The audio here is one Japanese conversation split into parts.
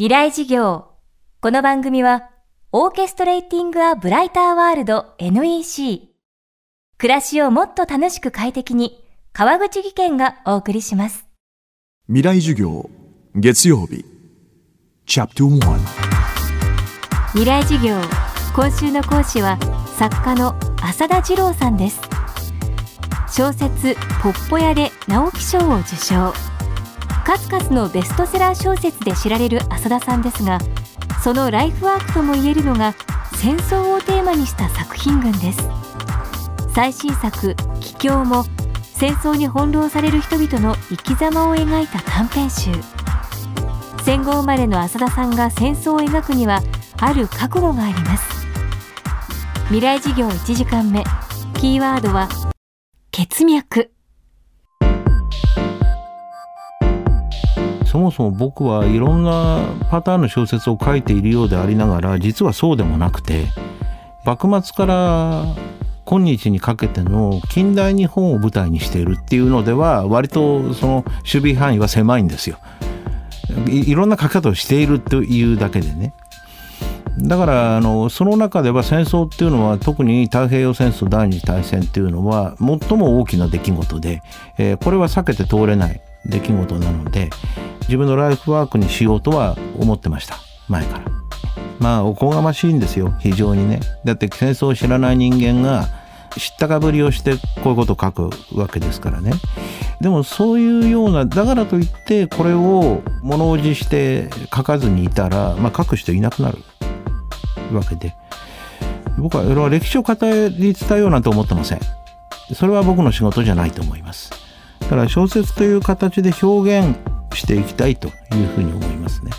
未来事業。この番組は、オーケストレーティング・ア・ブライター・ワールド NEC。暮らしをもっと楽しく快適に、川口義賢がお送りします。未来授業月曜日チャプト1未来事業。今週の講師は、作家の浅田二郎さんです。小説、ポッポ屋で直木賞を受賞。数々のベストセラー小説で知られる浅田さんですがそのライフワークともいえるのが戦争をテーマにした作品群です。最新作「帰郷」も戦争に翻弄される人々の生き様を描いた短編集。戦後生まれの浅田さんが戦争を描くにはある覚悟があります。未来事業1時間目。キーワードは血脈。そもそも僕はいろんなパターンの小説を書いているようでありながら実はそうでもなくて幕末から今日にかけての近代日本を舞台にしているっていうのでは割とその守備範囲は狭いんですよ。いろんな書き方をしているというだけでね。だからあのその中では戦争っていうのは特に太平洋戦争第二次大戦っていうのは最も大きな出来事で、えーこれは避けて通れない出来事なので自分のライフワークにしようとは思ってました。前から。まあおこがましいんですよ。非常にね。だって戦争を知らない人間が知ったかぶりをしてこういうことを書くわけですからね。でもそういうようなだからといってこれを物おじして書かずにいたら、まあ、書く人いなくなるわけで。僕は歴史を語り伝えようなんて思ってません。それは僕の仕事じゃないと思います。だから小説という形で表現していきたいというふうに思いますね。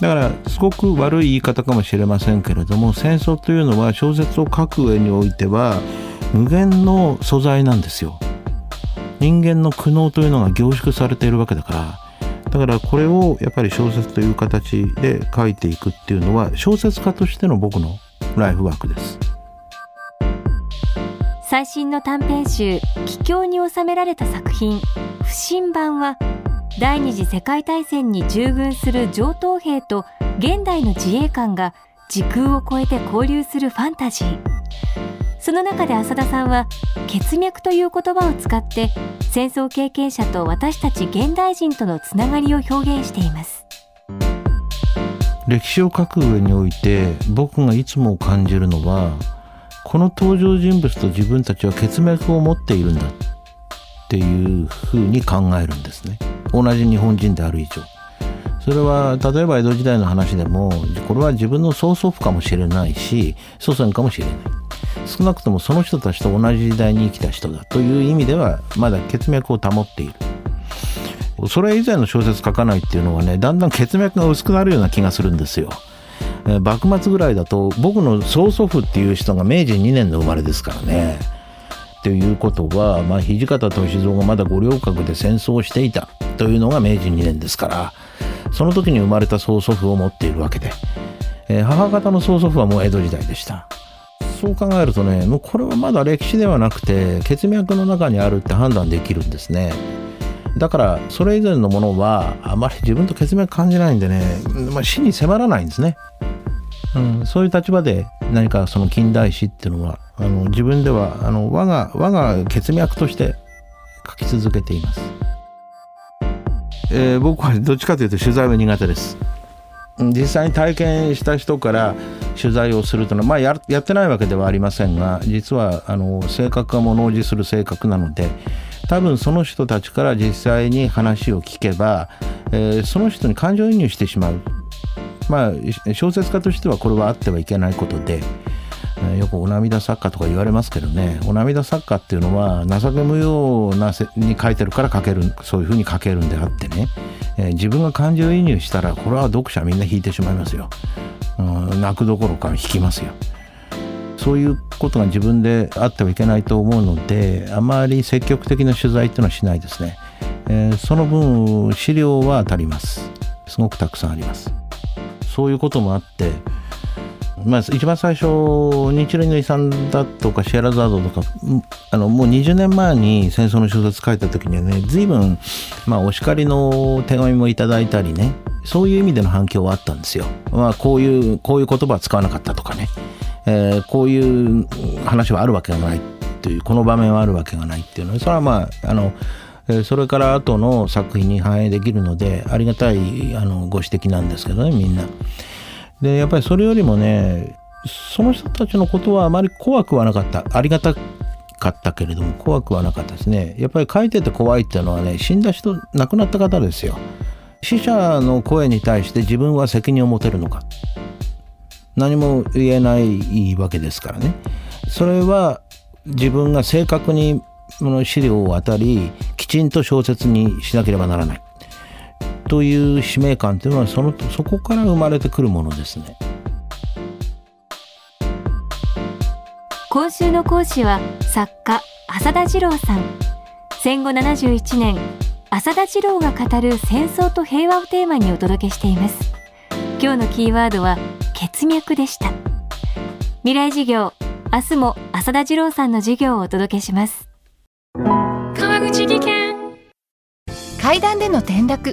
だからすごく悪い言い方かもしれませんけれども戦争というのは小説を書く上においては無限の素材なんですよ。人間の苦悩というのが凝縮されているわけだから。だからこれをやっぱり小説という形で書いていくっていうのは小説家としての僕のライフワークです。最新の短編集「帰郷」に収められた作品「不審版」は第二次世界大戦に従軍する上等兵と現代の自衛官が時空を超えて交流するファンタジー。その中で浅田さんは「血脈」という言葉を使って戦争経験者と私たち現代人とのつながりを表現しています。歴史を書く上において僕がいつも感じるのはこの登場人物と自分たちは血脈を持っているんだっていうふうに考えるんですね。同じ日本人である以上。それは例えば江戸時代の話でもこれは自分の曽祖父かもしれないし祖先かもしれない。少なくともその人たちと同じ時代に生きた人だという意味ではまだ血脈を保っている。それ以前の小説書かないっていうのはねだんだん血脈が薄くなるような気がするんですよ。幕末ぐらいだと僕の曽祖父っていう人が明治2年の生まれですからね。ということは、まあ、土方歳三がまだ五稜郭で戦争をしていたというのが明治2年ですからその時に生まれた曽祖父を持っているわけで、えー母方の曽祖父はもう江戸時代でした。そう考えるとねもうこれはまだ歴史ではなくて血脈の中にあるって判断できるんですね。だからそれ以前のものはあまり自分と血脈感じないんでね、まあ、死に迫らないんですね。うん、そういう立場で何かその近代史っていうのはあの自分ではあの我が我が血脈として書き続けています、えー僕はどっちかというと取材は苦手です。うん実際に体験した人から取材をするというのは、まあ、ややってないわけではありませんが実はあの性格が物おじする性格なので多分その人たちから実際に話を聞けば、えーその人に感情移入してしまう。まあ小説家としてはこれはあってはいけないことで、えーよくお涙作家とか言われますけどね。お涙作家っていうのは情け無用なせに書いてるから書けるそういうふうに書けるんであってね、えー自分が感情移入したらこれは読者みんな引いてしまいますよ、うん、泣くどころか引きますよ。そういうことが自分であってはいけないと思うのであまり積極的な取材っていうのはしないですね、えーその分資料は当たります。すごくたくさんあります。そういうこともあってまあ、一番最初日蓮の遺産だとかシェラザードとかあのもう20年前に戦争の小説書いた時にはね随分、まあ、お叱りの手紙もいただいたりねそういう意味での反響はあったんですよ。まあ、こういうこういう言葉は使わなかったとかね、えー、こういう話はあるわけがないというこの場面はあるわけがないっていうのはそれはまああのそれから後の作品に反映できるのでありがたいあのご指摘なんですけどねみんな。でやっぱりそれよりもねその人たちのことはあまり怖くはなかった。ありがたかったけれども怖くはなかったですね。やっぱり書いてて怖いっていうのはね死んだ人亡くなった方ですよ。死者の声に対して自分は責任を持てるのか。何も言えないわけですからね。それは自分が正確にの資料を渡りきちんと小説にしなければならない。という使命感というのはそのそこから生まれてくるものですね。今週の講師は作家浅田次郎さん。戦後71年浅田次郎が語る戦争と平和をテーマにお届けしています。今日のキーワードは血脈でした。未来授業明日も浅田次郎さんの授業をお届けします。川口技研。階段での転落